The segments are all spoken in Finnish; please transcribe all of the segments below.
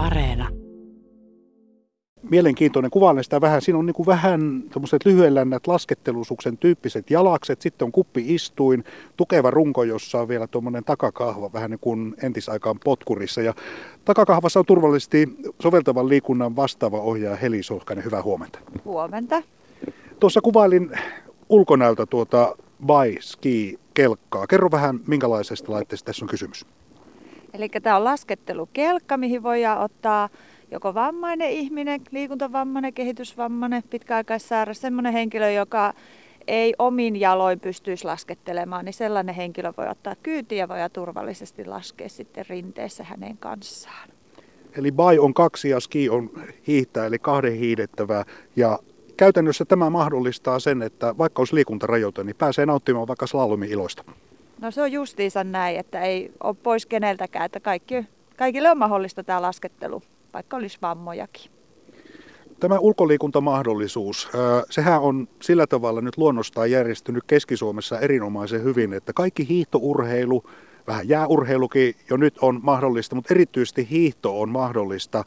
Areena. Mielenkiintoinen kuvailen sitä vähän. Siinä on niin kuin vähän tämmöiset lyhyellännät laskettelusuksen tyyppiset jalakset, sitten on kuppi-istuin, tukeva runko, jossa on vielä tuommoinen takakahva, vähän niin kuin entisaikaan potkurissa. Ja takakahvassa on turvallisesti soveltavan liikunnan vastaava ohjaaja Heli Sohkainen. Hyvää huomenta. Huomenta. Tuossa kuvailin ulkonäöltä tuota by ski kelkkaa. Kerro vähän, minkälaisesta laitteesta tässä on kysymys. Eli tämä on laskettelukelkka, mihin voidaan ottaa joko vammainen ihminen, liikuntavammainen, kehitysvammainen, pitkäaikaissääräs, sellainen henkilö, joka ei omin jaloin pystyisi laskettelemaan, niin sellainen henkilö voi ottaa kyytiä ja voi turvallisesti laskea sitten rinteessä hänen kanssaan. Eli bai on kaksi ja ski on hiihtää, eli kahden hiidettävää. Ja käytännössä tämä mahdollistaa sen, että vaikka olisi liikuntarajoite, niin pääsee nauttimaan vaikka slalomin iloista. No se on justiinsa näin, että ei ole pois keneltäkään, että kaikki, kaikille on mahdollista tämä laskettelu, vaikka olisi vammojakin. Tämä ulkoliikuntamahdollisuus, sehän on sillä tavalla nyt luonnostaan järjestynyt Keski-Suomessa erinomaisen hyvin, että kaikki hiihtourheilu, vähän jääurheilukin jo nyt on mahdollista, mutta erityisesti hiihto on mahdollista.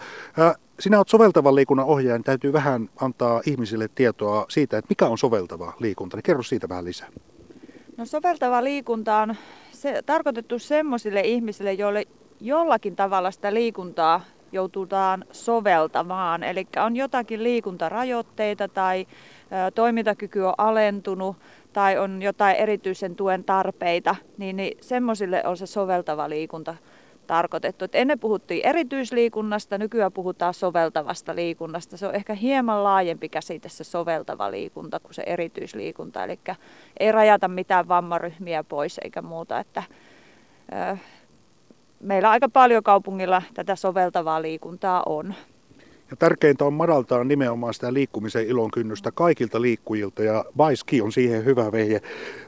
Sinä olet soveltavan liikunnan ohjaaja, niin täytyy vähän antaa ihmisille tietoa siitä, että mikä on soveltava liikunta. Kerro siitä vähän lisää. No soveltava liikunta on se, tarkoitettu semmoisille ihmisille, joille jollakin tavalla sitä liikuntaa joututaan soveltamaan. Eli on jotakin liikuntarajoitteita tai ö, toimintakyky on alentunut tai on jotain erityisen tuen tarpeita, niin, niin semmoisille on se soveltava liikunta tarkoitettu. Et ennen puhuttiin erityisliikunnasta, nykyään puhutaan soveltavasta liikunnasta. Se on ehkä hieman laajempi käsite se soveltava liikunta kuin se erityisliikunta. Eli ei rajata mitään vammaryhmiä pois eikä muuta. Että, ö, meillä aika paljon kaupungilla tätä soveltavaa liikuntaa on. Ja tärkeintä on madaltaa nimenomaan sitä liikkumisen ilon kynnystä kaikilta liikkujilta ja Baiski on siihen hyvä vehje.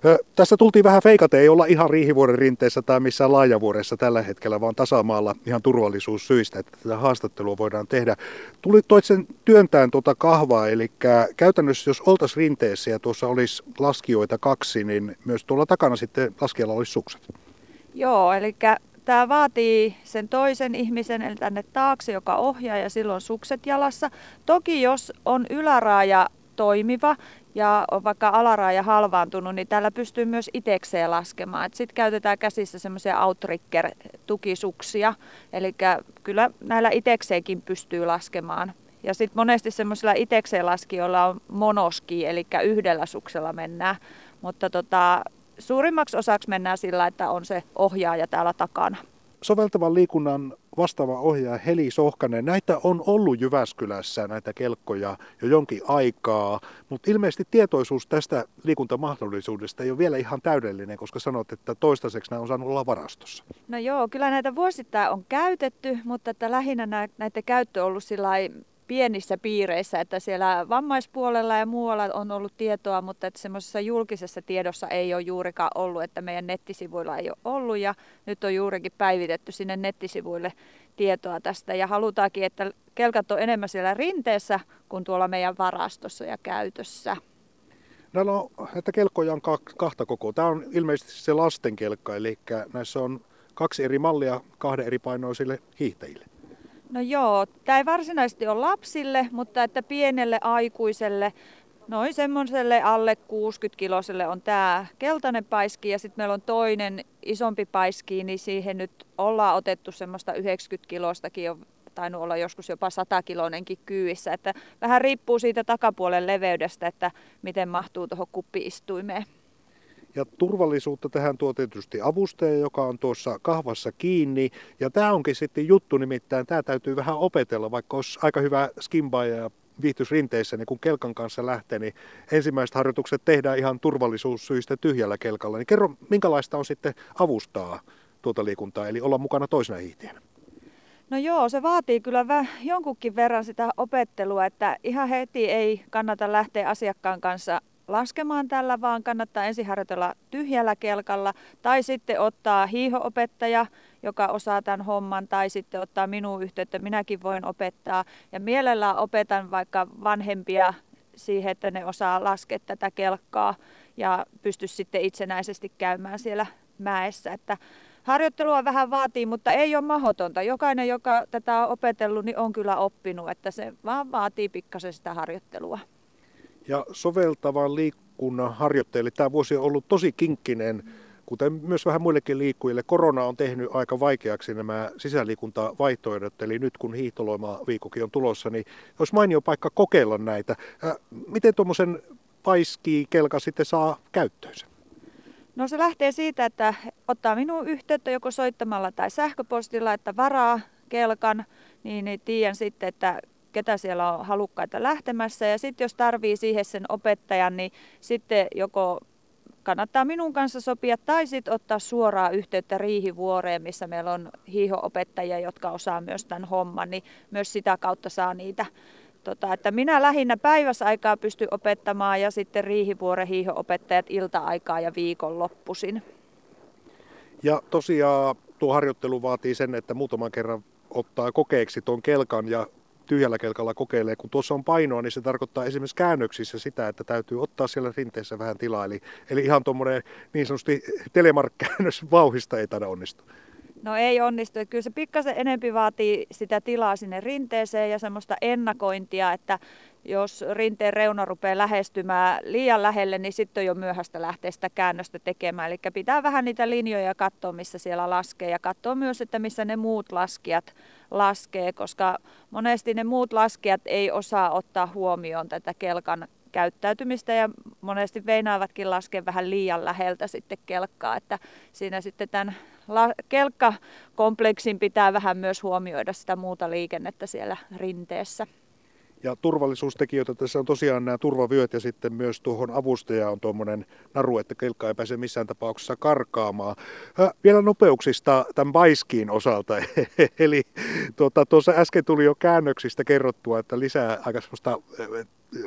Ö, tässä tultiin vähän feikata, ei olla ihan Riihivuoren rinteessä tai missään Laajavuoressa tällä hetkellä, vaan tasamaalla ihan turvallisuussyistä, että tätä haastattelua voidaan tehdä. Tuli toit sen työntään tuota kahvaa, eli käytännössä jos oltaisiin rinteessä ja tuossa olisi laskijoita kaksi, niin myös tuolla takana sitten laskijalla olisi sukset. Joo, eli Tämä vaatii sen toisen ihmisen eli tänne taakse, joka ohjaa ja silloin sukset jalassa. Toki jos on yläraaja toimiva ja on vaikka alaraaja halvaantunut, niin täällä pystyy myös itekseen laskemaan. Sitten käytetään käsissä semmoisia outricker-tukisuksia, eli kyllä näillä itekseenkin pystyy laskemaan. Ja sitten monesti semmoisilla itekseen laskijoilla on monoski, eli yhdellä suksella mennään. Mutta tota, suurimmaksi osaksi mennään sillä, että on se ohjaaja täällä takana. Soveltavan liikunnan vastaava ohjaaja Heli Sohkanen, näitä on ollut Jyväskylässä näitä kelkkoja jo jonkin aikaa, mutta ilmeisesti tietoisuus tästä liikuntamahdollisuudesta ei ole vielä ihan täydellinen, koska sanot, että toistaiseksi nämä on saanut olla varastossa. No joo, kyllä näitä vuosittain on käytetty, mutta että lähinnä näiden käyttö on ollut sillä pienissä piireissä, että siellä vammaispuolella ja muualla on ollut tietoa, mutta että semmoisessa julkisessa tiedossa ei ole juurikaan ollut, että meidän nettisivuilla ei ole ollut ja nyt on juurikin päivitetty sinne nettisivuille tietoa tästä ja halutaankin, että kelkat on enemmän siellä rinteessä kuin tuolla meidän varastossa ja käytössä. Näillä on, että kelkkoja on kahta koko. Tämä on ilmeisesti se lasten kelkka, eli näissä on kaksi eri mallia kahden eri painoisille hiihtäjille. No joo, tämä ei varsinaisesti ole lapsille, mutta että pienelle aikuiselle, noin semmoiselle alle 60 kiloselle on tämä keltainen paiski ja sitten meillä on toinen isompi paiski, niin siihen nyt ollaan otettu semmoista 90 kilostakin on tainnut olla joskus jopa 100 kilonenkin kyyvissä, että vähän riippuu siitä takapuolen leveydestä, että miten mahtuu tuohon kuppiistuimeen. Ja turvallisuutta tähän tuo tietysti avustaja, joka on tuossa kahvassa kiinni. Ja tämä onkin sitten juttu, nimittäin tämä täytyy vähän opetella, vaikka olisi aika hyvä skimbaaja ja viihtys rinteissä, niin kun kelkan kanssa lähtee, niin ensimmäiset harjoitukset tehdään ihan turvallisuussyistä tyhjällä kelkalla. Niin kerro, minkälaista on sitten avustaa tuota liikuntaa, eli olla mukana toisena hiihtijänä? No joo, se vaatii kyllä vä- jonkunkin verran sitä opettelua, että ihan heti ei kannata lähteä asiakkaan kanssa laskemaan tällä, vaan kannattaa ensin harjoitella tyhjällä kelkalla tai sitten ottaa hiihoopettaja, joka osaa tämän homman, tai sitten ottaa minuun yhteyttä, minäkin voin opettaa. Ja mielellään opetan vaikka vanhempia siihen, että ne osaa laskea tätä kelkkaa ja pysty sitten itsenäisesti käymään siellä mäessä. Että Harjoittelua vähän vaatii, mutta ei ole mahdotonta. Jokainen, joka tätä on opetellut, niin on kyllä oppinut, että se vaan vaatii pikkasen sitä harjoittelua. Ja soveltavan liikkunnan harjoitteille tämä vuosi on ollut tosi kinkkinen, kuten myös vähän muillekin liikkujille. Korona on tehnyt aika vaikeaksi nämä sisäliikuntavaihtoehdot, eli nyt kun hiihtoloima viikokin on tulossa, niin olisi mainio paikka kokeilla näitä. Miten tuommoisen paiski-kelka sitten saa käyttöönsä? No se lähtee siitä, että ottaa minun yhteyttä joko soittamalla tai sähköpostilla, että varaa kelkan, niin, niin tiedän sitten, että ketä siellä on halukkaita lähtemässä. Ja sitten jos tarvii siihen sen opettajan, niin sitten joko kannattaa minun kanssa sopia tai sitten ottaa suoraa yhteyttä Riihivuoreen, missä meillä on hiihoopettajia, jotka osaa myös tämän homman, niin myös sitä kautta saa niitä Tota, että minä lähinnä päiväsaikaa pysty opettamaan ja sitten Riihivuoren hiiho-opettajat ilta-aikaa ja viikonloppuisin. Ja tosiaan tuo harjoittelu vaatii sen, että muutaman kerran ottaa kokeeksi tuon kelkan ja tyhjällä kelkalla kokeilee. Kun tuossa on painoa, niin se tarkoittaa esimerkiksi käännöksissä sitä, että täytyy ottaa siellä rinteessä vähän tilaa. Eli, eli ihan tuommoinen niin sanotusti telemarkkäännös vauhista ei taida onnistua. No ei onnistu. Kyllä se pikkasen enempi vaatii sitä tilaa sinne rinteeseen ja semmoista ennakointia, että jos rinteen reuna rupeaa lähestymään liian lähelle, niin sitten on jo myöhäistä lähteä sitä käännöstä tekemään. Eli pitää vähän niitä linjoja katsoa, missä siellä laskee ja katsoa myös, että missä ne muut laskijat laskee, koska monesti ne muut laskijat ei osaa ottaa huomioon tätä kelkan käyttäytymistä ja monesti veinaavatkin laskea vähän liian läheltä sitten kelkkaa, että siinä sitten tämän kelkkakompleksin pitää vähän myös huomioida sitä muuta liikennettä siellä rinteessä. Ja turvallisuustekijöitä tässä on tosiaan nämä turvavyöt ja sitten myös tuohon avustaja on tuommoinen naru, että kelkka ei pääse missään tapauksessa karkaamaan. Äh, vielä nopeuksista tämän Baiskiin osalta. Eli tuota, tuossa äsken tuli jo käännöksistä kerrottua, että lisää aika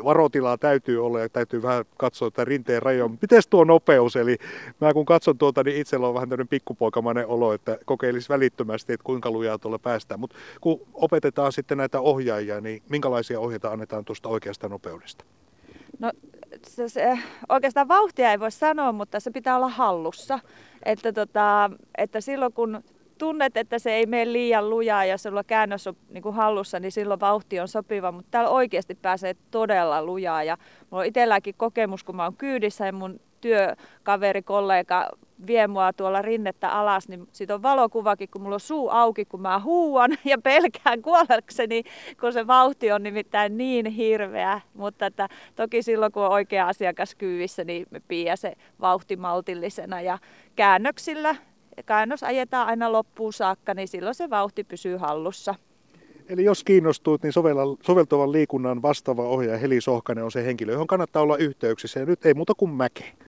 varotilaa täytyy olla ja täytyy vähän katsoa tätä rinteen rajoja. Miten tuo nopeus? Eli mä kun katson tuota, niin itsellä on vähän tämmöinen pikkupoikamainen olo, että kokeilisi välittömästi, että kuinka lujaa tuolla päästään. Mutta kun opetetaan sitten näitä ohjaajia, niin minkälaisia ohjeita annetaan tuosta oikeasta nopeudesta? No se, se, oikeastaan vauhtia ei voi sanoa, mutta se pitää olla hallussa. Että, tota, että silloin kun tunnet, että se ei mene liian lujaa ja sulla käännös on niin kuin hallussa, niin silloin vauhti on sopiva. Mutta täällä oikeasti pääsee todella lujaa. Ja mulla on itselläkin kokemus, kun mä oon kyydissä ja mun työkaveri, kollega vie mua tuolla rinnettä alas, niin siitä on valokuvakin, kun mulla on suu auki, kun mä huuan ja pelkään kuolekseni, kun se vauhti on nimittäin niin hirveä. Mutta että toki silloin, kun on oikea asiakas kyyvissä, niin me piiä se vauhti maltillisena ja käännöksillä käännös ajetaan aina loppuun saakka, niin silloin se vauhti pysyy hallussa. Eli jos kiinnostuit, niin soveltuvan liikunnan vastaava ohjaaja Heli Sohkanen on se henkilö, johon kannattaa olla yhteyksissä. Ja nyt ei muuta kuin mäkeä.